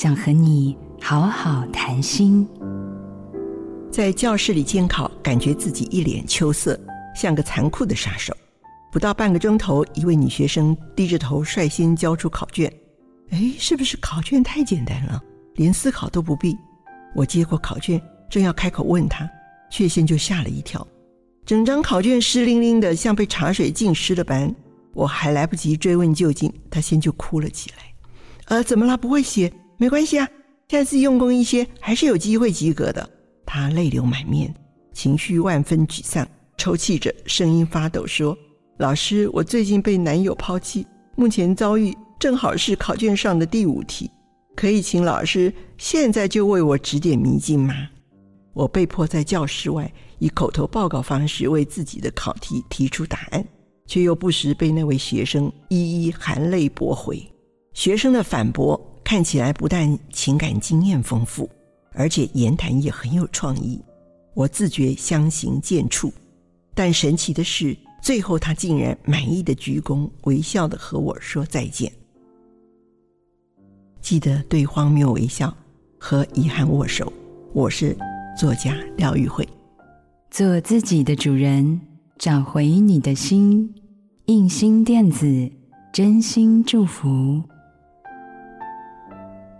想和你好好谈心。在教室里监考，感觉自己一脸秋色，像个残酷的杀手。不到半个钟头，一位女学生低着头率先交出考卷。哎，是不是考卷太简单了，连思考都不必？我接过考卷，正要开口问她，却先就吓了一跳。整张考卷湿淋淋的，像被茶水浸湿了般。我还来不及追问究竟，她先就哭了起来。呃，怎么了？不会写？没关系啊，下次用功一些，还是有机会及格的。她泪流满面，情绪万分沮丧，抽泣着，声音发抖说。老师，我最近被男友抛弃，目前遭遇正好是考卷上的第五题，可以请老师现在就为我指点迷津吗？我被迫在教室外以口头报告方式为自己的考题提出答案，却又不时被那位学生一一含泪驳回。学生的反驳看起来不但情感经验丰富，而且言谈也很有创意，我自觉相形见绌。但神奇的是。最后，他竟然满意的鞠躬，微笑的和我说再见。记得对荒谬微笑，和遗憾握手。我是作家廖玉蕙，做自己的主人，找回你的心。印心电子，真心祝福。